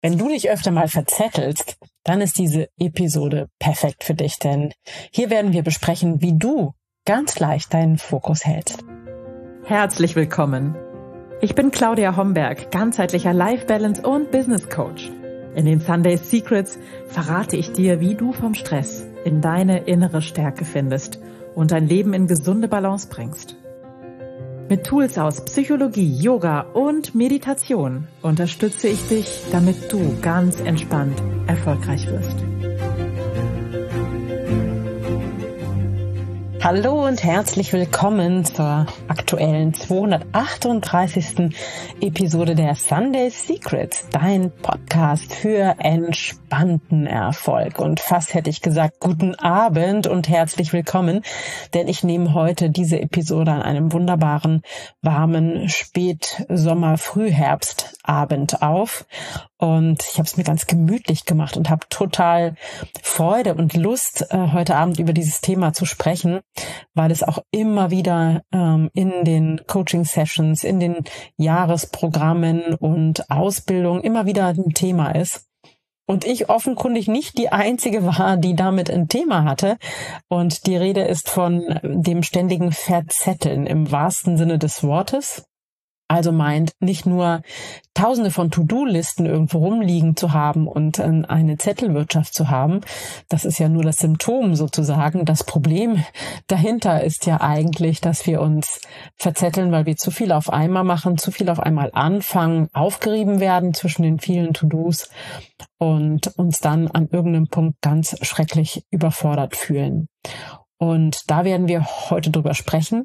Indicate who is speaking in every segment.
Speaker 1: Wenn du dich öfter mal verzettelst, dann ist diese Episode perfekt für dich, denn hier werden wir besprechen, wie du ganz leicht deinen Fokus hältst.
Speaker 2: Herzlich willkommen. Ich bin Claudia Homberg, ganzheitlicher Life Balance und Business Coach. In den Sunday Secrets verrate ich dir, wie du vom Stress in deine innere Stärke findest und dein Leben in gesunde Balance bringst. Mit Tools aus Psychologie, Yoga und Meditation unterstütze ich dich, damit du ganz entspannt erfolgreich wirst.
Speaker 1: Hallo und herzlich willkommen zur aktuellen 238. Episode der Sunday Secrets, dein Podcast für entspannten Erfolg. Und fast hätte ich gesagt, guten Abend und herzlich willkommen, denn ich nehme heute diese Episode an einem wunderbaren, warmen Spätsommer-Frühherbstabend auf und ich habe es mir ganz gemütlich gemacht und habe total Freude und Lust, äh, heute Abend über dieses Thema zu sprechen, weil es auch immer wieder ähm, in den Coaching-Sessions, in den Jahresprogrammen und Ausbildung immer wieder ein Thema ist. Und ich offenkundig nicht die einzige war, die damit ein Thema hatte. Und die Rede ist von dem ständigen Verzetteln im wahrsten Sinne des Wortes. Also meint nicht nur tausende von To-Do-Listen irgendwo rumliegen zu haben und äh, eine Zettelwirtschaft zu haben. Das ist ja nur das Symptom sozusagen. Das Problem dahinter ist ja eigentlich, dass wir uns verzetteln, weil wir zu viel auf einmal machen, zu viel auf einmal anfangen, aufgerieben werden zwischen den vielen To-Dos und uns dann an irgendeinem Punkt ganz schrecklich überfordert fühlen. Und da werden wir heute drüber sprechen.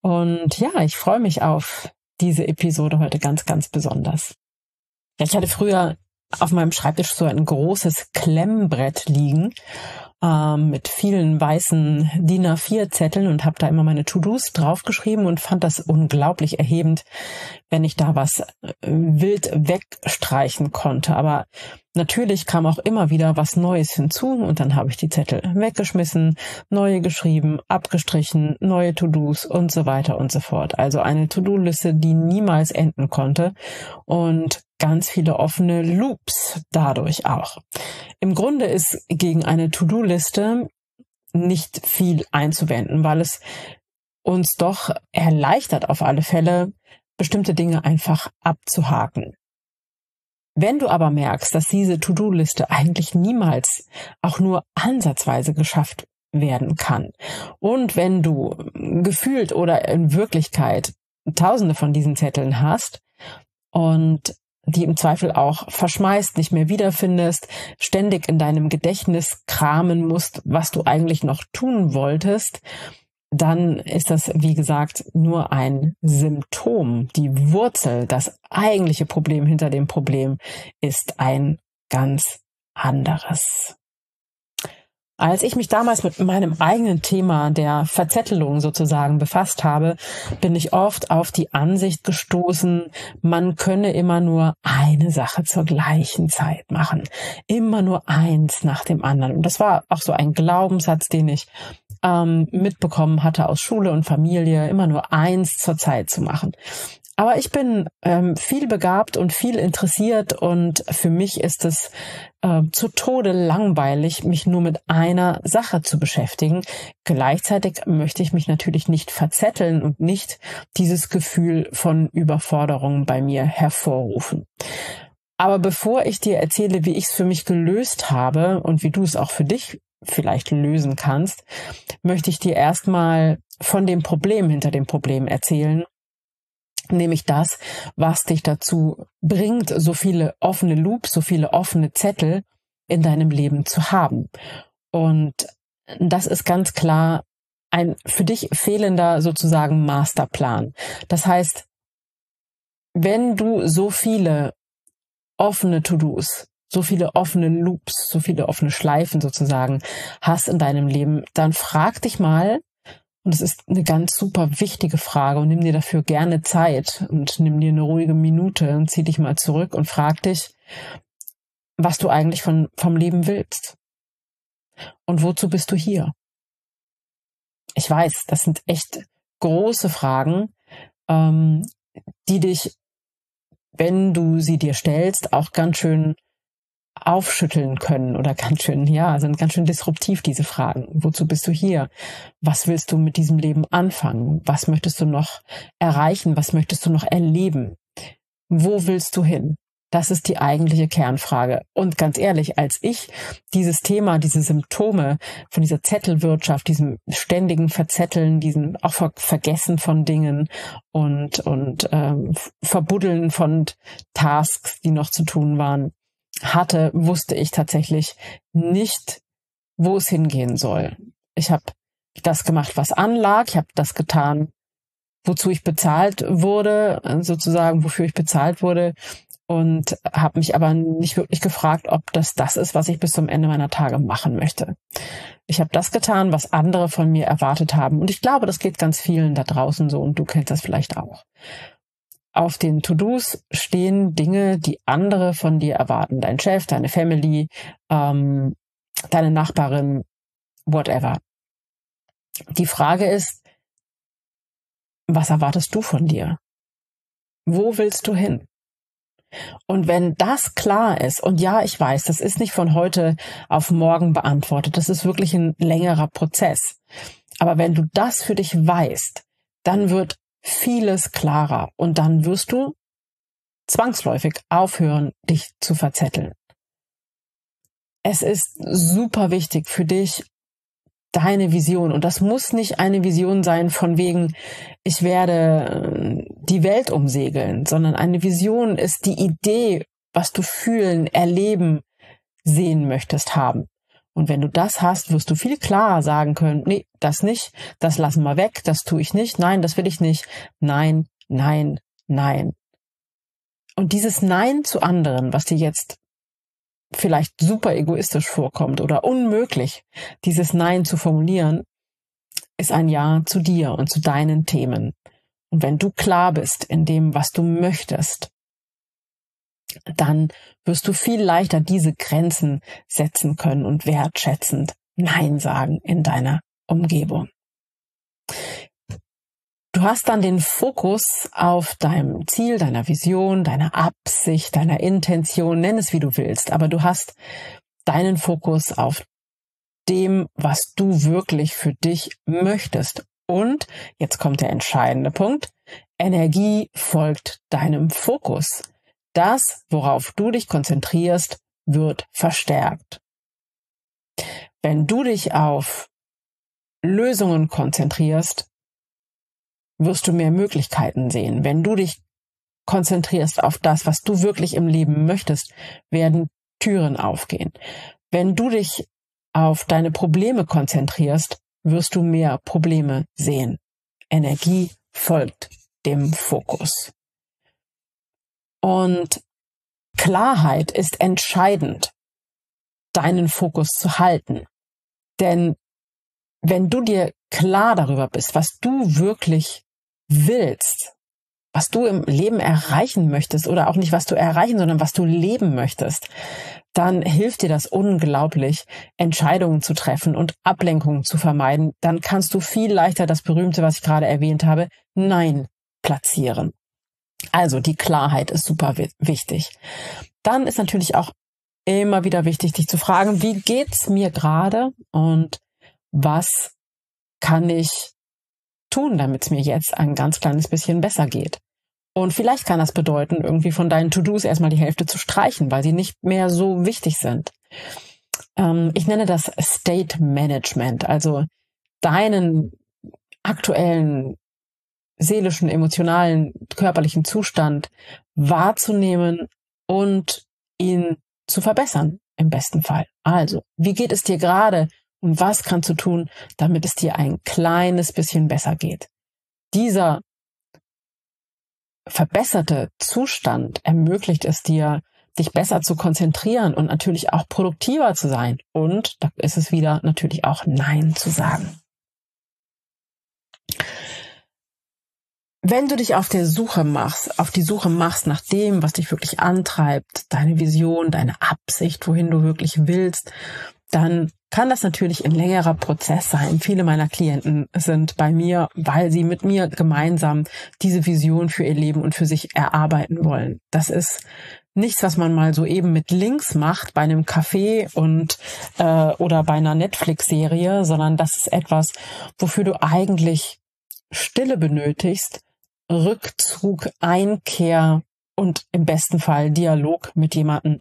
Speaker 1: Und ja, ich freue mich auf diese Episode heute ganz, ganz besonders. Ich hatte früher auf meinem Schreibtisch so ein großes Klemmbrett liegen ähm, mit vielen weißen DIN A4-Zetteln und habe da immer meine To-Dos draufgeschrieben und fand das unglaublich erhebend, wenn ich da was äh, wild wegstreichen konnte. Aber natürlich kam auch immer wieder was Neues hinzu und dann habe ich die Zettel weggeschmissen, neue geschrieben, abgestrichen, neue To-Dos und so weiter und so fort. Also eine To-Do-Liste, die niemals enden konnte und ganz viele offene Loops dadurch auch. Im Grunde ist gegen eine To-Do-Liste nicht viel einzuwenden, weil es uns doch erleichtert auf alle Fälle, bestimmte Dinge einfach abzuhaken. Wenn du aber merkst, dass diese To-Do-Liste eigentlich niemals auch nur ansatzweise geschafft werden kann und wenn du gefühlt oder in Wirklichkeit tausende von diesen Zetteln hast und die im Zweifel auch verschmeißt, nicht mehr wiederfindest, ständig in deinem Gedächtnis kramen musst, was du eigentlich noch tun wolltest, dann ist das, wie gesagt, nur ein Symptom. Die Wurzel, das eigentliche Problem hinter dem Problem ist ein ganz anderes. Als ich mich damals mit meinem eigenen Thema der Verzettelung sozusagen befasst habe, bin ich oft auf die Ansicht gestoßen, man könne immer nur eine Sache zur gleichen Zeit machen. Immer nur eins nach dem anderen. Und das war auch so ein Glaubenssatz, den ich ähm, mitbekommen hatte aus Schule und Familie, immer nur eins zur Zeit zu machen. Aber ich bin ähm, viel begabt und viel interessiert und für mich ist es äh, zu Tode langweilig, mich nur mit einer Sache zu beschäftigen. Gleichzeitig möchte ich mich natürlich nicht verzetteln und nicht dieses Gefühl von Überforderung bei mir hervorrufen. Aber bevor ich dir erzähle, wie ich es für mich gelöst habe und wie du es auch für dich vielleicht lösen kannst, möchte ich dir erstmal von dem Problem hinter dem Problem erzählen nämlich das, was dich dazu bringt, so viele offene Loops, so viele offene Zettel in deinem Leben zu haben. Und das ist ganz klar ein für dich fehlender sozusagen Masterplan. Das heißt, wenn du so viele offene To-Dos, so viele offene Loops, so viele offene Schleifen sozusagen hast in deinem Leben, dann frag dich mal, und es ist eine ganz super wichtige Frage und nimm dir dafür gerne Zeit und nimm dir eine ruhige Minute und zieh dich mal zurück und frag dich, was du eigentlich von, vom Leben willst. Und wozu bist du hier? Ich weiß, das sind echt große Fragen, ähm, die dich wenn du sie dir stellst, auch ganz schön aufschütteln können oder ganz schön, ja, sind ganz schön disruptiv, diese Fragen. Wozu bist du hier? Was willst du mit diesem Leben anfangen? Was möchtest du noch erreichen? Was möchtest du noch erleben? Wo willst du hin? Das ist die eigentliche Kernfrage. Und ganz ehrlich, als ich dieses Thema, diese Symptome von dieser Zettelwirtschaft, diesem ständigen Verzetteln, diesem auch Ver Vergessen von Dingen und, und ähm, Verbuddeln von Tasks, die noch zu tun waren, hatte, wusste ich tatsächlich nicht, wo es hingehen soll. Ich habe das gemacht, was anlag. Ich habe das getan, wozu ich bezahlt wurde, sozusagen, wofür ich bezahlt wurde und habe mich aber nicht wirklich gefragt, ob das das ist, was ich bis zum Ende meiner Tage machen möchte. Ich habe das getan, was andere von mir erwartet haben und ich glaube, das geht ganz vielen da draußen so und du kennst das vielleicht auch auf den To-Dos stehen Dinge, die andere von dir erwarten. Dein Chef, deine Family, ähm, deine Nachbarin, whatever. Die Frage ist, was erwartest du von dir? Wo willst du hin? Und wenn das klar ist, und ja, ich weiß, das ist nicht von heute auf morgen beantwortet, das ist wirklich ein längerer Prozess. Aber wenn du das für dich weißt, dann wird vieles klarer und dann wirst du zwangsläufig aufhören, dich zu verzetteln. Es ist super wichtig für dich, deine Vision. Und das muss nicht eine Vision sein von wegen, ich werde äh, die Welt umsegeln, sondern eine Vision ist die Idee, was du fühlen, erleben, sehen möchtest haben. Und wenn du das hast, wirst du viel klarer sagen können, nee, das nicht, das lassen wir weg, das tue ich nicht, nein, das will ich nicht, nein, nein, nein. Und dieses Nein zu anderen, was dir jetzt vielleicht super egoistisch vorkommt oder unmöglich, dieses Nein zu formulieren, ist ein Ja zu dir und zu deinen Themen. Und wenn du klar bist in dem, was du möchtest, dann wirst du viel leichter diese Grenzen setzen können und wertschätzend Nein sagen in deiner Umgebung. Du hast dann den Fokus auf deinem Ziel, deiner Vision, deiner Absicht, deiner Intention, nenn es wie du willst, aber du hast deinen Fokus auf dem, was du wirklich für dich möchtest. Und jetzt kommt der entscheidende Punkt. Energie folgt deinem Fokus. Das, worauf du dich konzentrierst, wird verstärkt. Wenn du dich auf Lösungen konzentrierst, wirst du mehr Möglichkeiten sehen. Wenn du dich konzentrierst auf das, was du wirklich im Leben möchtest, werden Türen aufgehen. Wenn du dich auf deine Probleme konzentrierst, wirst du mehr Probleme sehen. Energie folgt dem Fokus. Und Klarheit ist entscheidend, deinen Fokus zu halten. Denn wenn du dir klar darüber bist, was du wirklich willst, was du im Leben erreichen möchtest oder auch nicht, was du erreichen, sondern was du leben möchtest, dann hilft dir das unglaublich, Entscheidungen zu treffen und Ablenkungen zu vermeiden. Dann kannst du viel leichter das berühmte, was ich gerade erwähnt habe, Nein platzieren. Also die Klarheit ist super wichtig. Dann ist natürlich auch immer wieder wichtig, dich zu fragen, wie geht's mir gerade und was kann ich tun, damit es mir jetzt ein ganz kleines bisschen besser geht. Und vielleicht kann das bedeuten, irgendwie von deinen To-Dos erstmal die Hälfte zu streichen, weil sie nicht mehr so wichtig sind. Ähm, ich nenne das State Management, also deinen aktuellen seelischen, emotionalen, körperlichen Zustand wahrzunehmen und ihn zu verbessern, im besten Fall. Also, wie geht es dir gerade und was kannst du tun, damit es dir ein kleines bisschen besser geht? Dieser verbesserte Zustand ermöglicht es dir, dich besser zu konzentrieren und natürlich auch produktiver zu sein. Und da ist es wieder natürlich auch Nein zu sagen. Wenn du dich auf der Suche machst, auf die Suche machst nach dem, was dich wirklich antreibt, deine Vision, deine Absicht, wohin du wirklich willst, dann kann das natürlich ein längerer Prozess sein. Viele meiner Klienten sind bei mir, weil sie mit mir gemeinsam diese Vision für ihr Leben und für sich erarbeiten wollen. Das ist nichts, was man mal so eben mit Links macht bei einem Café und äh, oder bei einer Netflix-Serie, sondern das ist etwas, wofür du eigentlich Stille benötigst, Rückzug, Einkehr und im besten Fall Dialog mit jemandem,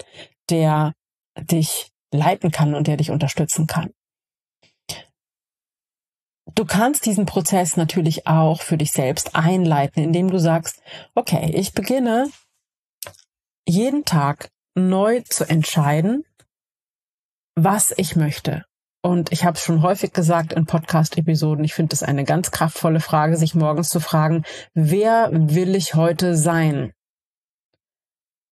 Speaker 1: der dich leiten kann und der dich unterstützen kann. Du kannst diesen Prozess natürlich auch für dich selbst einleiten, indem du sagst, okay, ich beginne jeden Tag neu zu entscheiden, was ich möchte. Und ich habe es schon häufig gesagt in Podcast-Episoden, ich finde es eine ganz kraftvolle Frage, sich morgens zu fragen, wer will ich heute sein?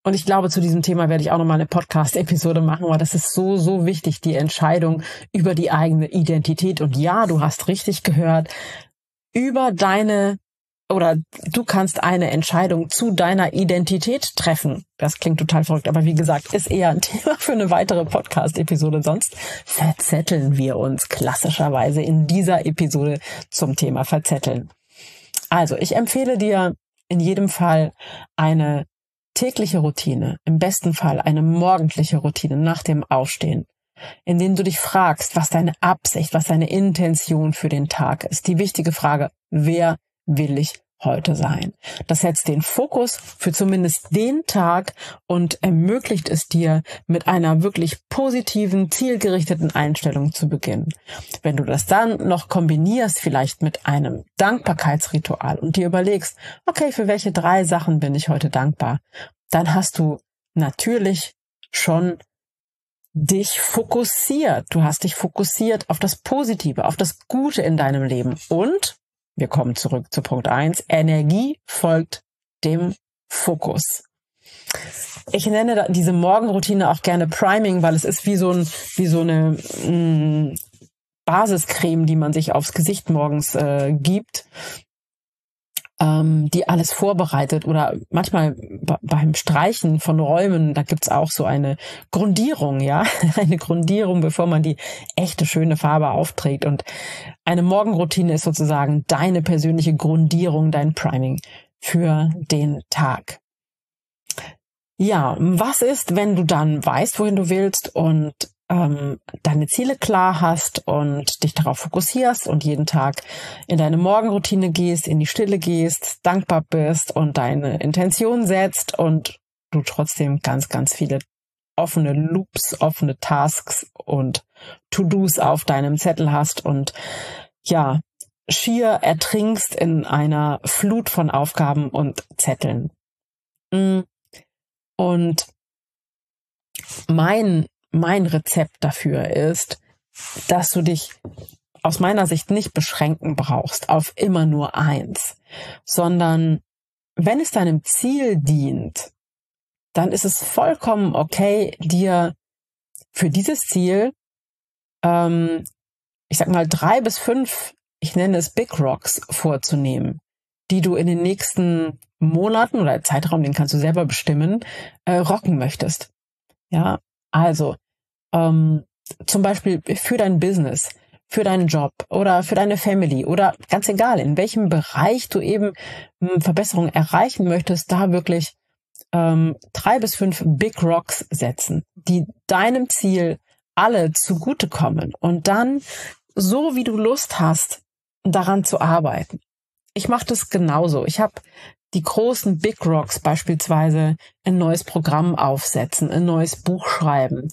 Speaker 1: Und ich glaube, zu diesem Thema werde ich auch nochmal eine Podcast-Episode machen, weil das ist so, so wichtig, die Entscheidung über die eigene Identität. Und ja, du hast richtig gehört, über deine oder du kannst eine Entscheidung zu deiner Identität treffen. Das klingt total verrückt, aber wie gesagt, ist eher ein Thema für eine weitere Podcast-Episode. Sonst verzetteln wir uns klassischerweise in dieser Episode zum Thema Verzetteln. Also, ich empfehle dir in jedem Fall eine tägliche Routine, im besten Fall eine morgendliche Routine nach dem Aufstehen, in denen du dich fragst, was deine Absicht, was deine Intention für den Tag ist. Die wichtige Frage, wer will ich heute sein. Das setzt den Fokus für zumindest den Tag und ermöglicht es dir, mit einer wirklich positiven, zielgerichteten Einstellung zu beginnen. Wenn du das dann noch kombinierst, vielleicht mit einem Dankbarkeitsritual und dir überlegst, okay, für welche drei Sachen bin ich heute dankbar, dann hast du natürlich schon dich fokussiert. Du hast dich fokussiert auf das Positive, auf das Gute in deinem Leben und wir kommen zurück zu Punkt eins. Energie folgt dem Fokus. Ich nenne diese Morgenroutine auch gerne Priming, weil es ist wie so, ein, wie so eine mh, mm, Basiscreme, die man sich aufs Gesicht morgens äh, gibt ähm, die alles vorbereitet oder manchmal beim Streichen von Räumen, da gibt's auch so eine Grundierung, ja, eine Grundierung, bevor man die echte schöne Farbe aufträgt. Und eine Morgenroutine ist sozusagen deine persönliche Grundierung, dein Priming für den Tag. Ja, was ist, wenn du dann weißt, wohin du willst und ähm, deine Ziele klar hast und dich darauf fokussierst und jeden Tag in deine Morgenroutine gehst, in die Stille gehst, dankbar bist und deine Intention setzt und du trotzdem ganz, ganz viele offene Loops, offene Tasks und To-Dos auf deinem Zettel hast und ja, schier ertrinkst in einer Flut von Aufgaben und Zetteln. Mm. Und mein mein Rezept dafür ist, dass du dich aus meiner Sicht nicht beschränken brauchst auf immer nur eins, sondern wenn es deinem Ziel dient, dann ist es vollkommen okay, dir für dieses Ziel, ähm, ich sag mal, drei bis fünf, ich nenne es Big Rocks, vorzunehmen, die du in den nächsten Monaten oder Zeitraum, den kannst du selber bestimmen, äh, rocken möchtest. Ja, also ähm, zum Beispiel für dein Business, für deinen Job oder für deine Family oder ganz egal, in welchem Bereich du eben hm, Verbesserungen erreichen möchtest, da wirklich ähm, drei bis fünf Big Rocks setzen, die deinem Ziel alle zugutekommen und dann, so wie du Lust hast, daran zu arbeiten. Ich mache das genauso. Ich habe die großen Big Rocks beispielsweise ein neues Programm aufsetzen, ein neues Buch schreiben,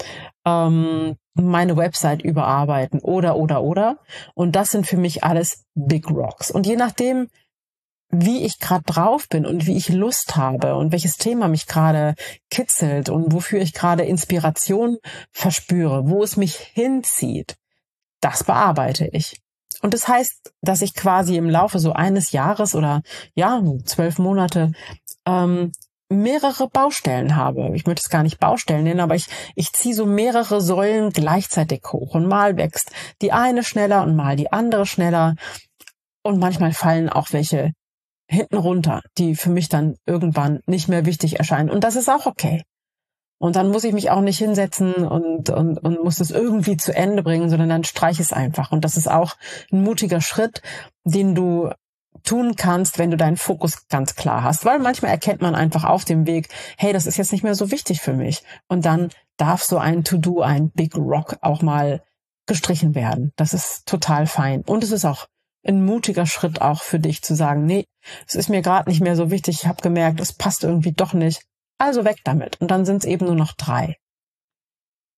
Speaker 1: ähm, meine Website überarbeiten oder oder oder. Und das sind für mich alles Big Rocks. Und je nachdem, wie ich gerade drauf bin und wie ich Lust habe und welches Thema mich gerade kitzelt und wofür ich gerade Inspiration verspüre, wo es mich hinzieht, das bearbeite ich. Und das heißt, dass ich quasi im Laufe so eines Jahres oder ja, zwölf Monate ähm, mehrere Baustellen habe. Ich möchte es gar nicht Baustellen nennen, aber ich, ich ziehe so mehrere Säulen gleichzeitig hoch und mal wächst die eine schneller und mal die andere schneller. Und manchmal fallen auch welche hinten runter, die für mich dann irgendwann nicht mehr wichtig erscheinen. Und das ist auch okay. Und dann muss ich mich auch nicht hinsetzen und, und, und muss es irgendwie zu Ende bringen, sondern dann streich es einfach. Und das ist auch ein mutiger Schritt, den du tun kannst, wenn du deinen Fokus ganz klar hast. Weil manchmal erkennt man einfach auf dem Weg, hey, das ist jetzt nicht mehr so wichtig für mich. Und dann darf so ein To-Do, ein Big Rock auch mal gestrichen werden. Das ist total fein. Und es ist auch ein mutiger Schritt auch für dich zu sagen, nee, es ist mir gerade nicht mehr so wichtig. Ich habe gemerkt, es passt irgendwie doch nicht. Also weg damit. Und dann sind es eben nur noch drei.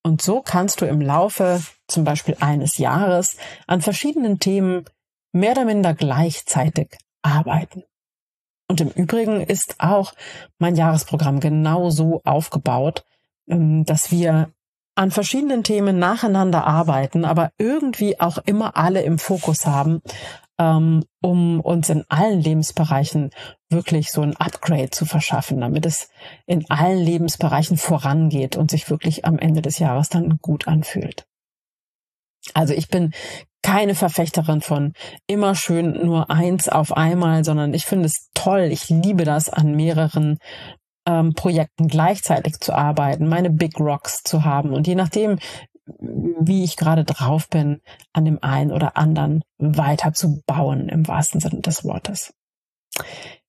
Speaker 1: Und so kannst du im Laufe zum Beispiel eines Jahres an verschiedenen Themen mehr oder minder gleichzeitig arbeiten. Und im Übrigen ist auch mein Jahresprogramm genau so aufgebaut, ähm, dass wir an verschiedenen Themen nacheinander arbeiten, aber irgendwie auch immer alle im Fokus haben, ähm, um uns in allen Lebensbereichen wirklich so ein Upgrade zu verschaffen, damit es in allen Lebensbereichen vorangeht und sich wirklich am Ende des Jahres dann gut anfühlt. Also ich bin keine Verfechterin von immer schön nur eins auf einmal, sondern ich finde es toll. Ich liebe das, an mehreren ähm, Projekten gleichzeitig zu arbeiten, meine Big Rocks zu haben und je nachdem, wie ich gerade drauf bin, an dem einen oder anderen weiter zu bauen, im wahrsten Sinne des Wortes.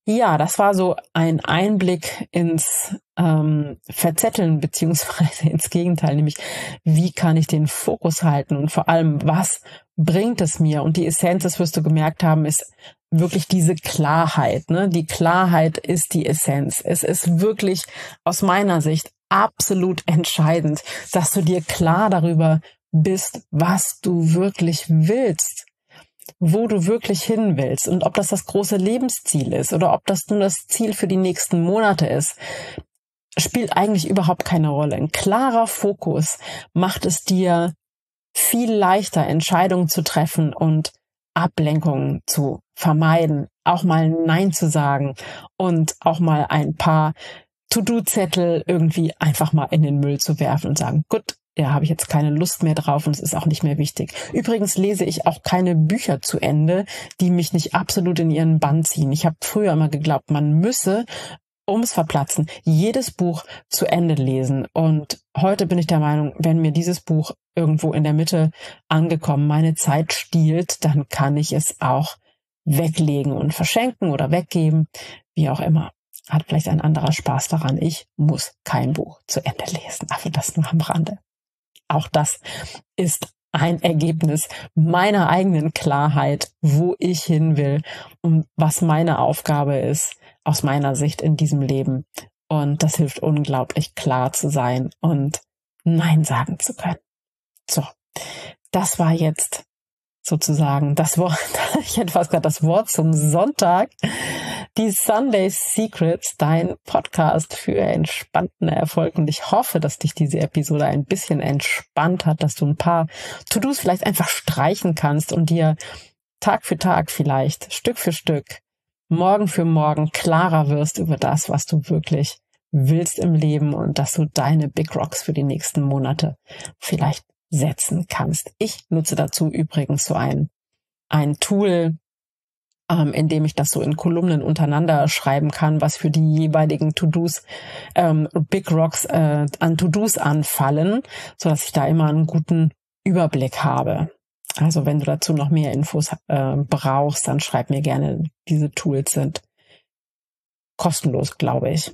Speaker 1: Ja, das war so ein Einblick ins ähm, Verzetteln beziehungsweise ins Gegenteil, nämlich wie kann ich den Fokus halten und vor allem, was bringt es mir? Und die Essenz, das wirst du gemerkt haben, ist wirklich diese Klarheit. Ne? Die Klarheit ist die Essenz. Es ist wirklich aus meiner Sicht absolut entscheidend, dass du dir klar darüber bist, was du wirklich willst wo du wirklich hin willst und ob das das große Lebensziel ist oder ob das nur das Ziel für die nächsten Monate ist, spielt eigentlich überhaupt keine Rolle. Ein klarer Fokus macht es dir viel leichter, Entscheidungen zu treffen und Ablenkungen zu vermeiden, auch mal Nein zu sagen und auch mal ein paar To-Do-Zettel irgendwie einfach mal in den Müll zu werfen und sagen, gut, ja, habe ich jetzt keine Lust mehr drauf und es ist auch nicht mehr wichtig. Übrigens lese ich auch keine Bücher zu Ende, die mich nicht absolut in ihren Bann ziehen. Ich habe früher immer geglaubt, man müsse ums Verplatzen jedes Buch zu Ende lesen. Und heute bin ich der Meinung, wenn mir dieses Buch irgendwo in der Mitte angekommen meine Zeit stiehlt, dann kann ich es auch weglegen und verschenken oder weggeben, wie auch immer. Hat vielleicht ein anderer Spaß daran. Ich muss kein Buch zu Ende lesen, aber das nur am Rande. Auch das ist ein Ergebnis meiner eigenen Klarheit, wo ich hin will und was meine Aufgabe ist aus meiner Sicht in diesem Leben. Und das hilft unglaublich klar zu sein und Nein sagen zu können. So, das war jetzt sozusagen das Wort, ich hätte fast gesagt das Wort zum Sonntag die Sunday Secrets, dein Podcast für entspannten Erfolg. Und ich hoffe, dass dich diese Episode ein bisschen entspannt hat, dass du ein paar To-Dos vielleicht einfach streichen kannst und dir Tag für Tag vielleicht, Stück für Stück, Morgen für Morgen klarer wirst über das, was du wirklich willst im Leben und dass du deine Big Rocks für die nächsten Monate vielleicht setzen kannst. Ich nutze dazu übrigens so ein, ein Tool, ähm, indem ich das so in Kolumnen untereinander schreiben kann, was für die jeweiligen To-Dos, ähm, Big Rocks äh, an To-Dos anfallen, so dass ich da immer einen guten Überblick habe. Also wenn du dazu noch mehr Infos äh, brauchst, dann schreib mir gerne. Diese Tools sind kostenlos, glaube ich.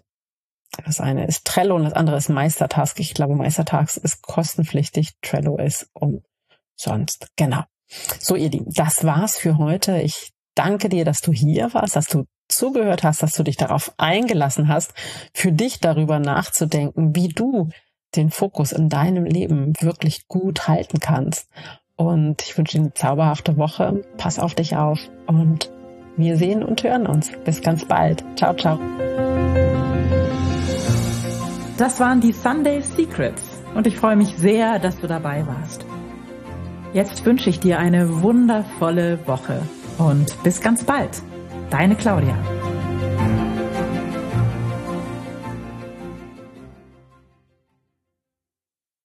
Speaker 1: Das eine ist Trello und das andere ist Meistertask. Ich glaube, Meistertask ist kostenpflichtig. Trello ist umsonst. Genau. So, ihr Lieben, das war's für heute. Ich danke dir, dass du hier warst, dass du zugehört hast, dass du dich darauf eingelassen hast, für dich darüber nachzudenken, wie du den Fokus in deinem Leben wirklich gut halten kannst. Und ich wünsche dir eine zauberhafte Woche. Pass auf dich auf und wir sehen und hören uns. Bis ganz bald. Ciao, ciao.
Speaker 2: Das waren die Sunday Secrets und ich freue mich sehr, dass du dabei warst. Jetzt wünsche ich dir eine wundervolle Woche und bis ganz bald. Deine Claudia.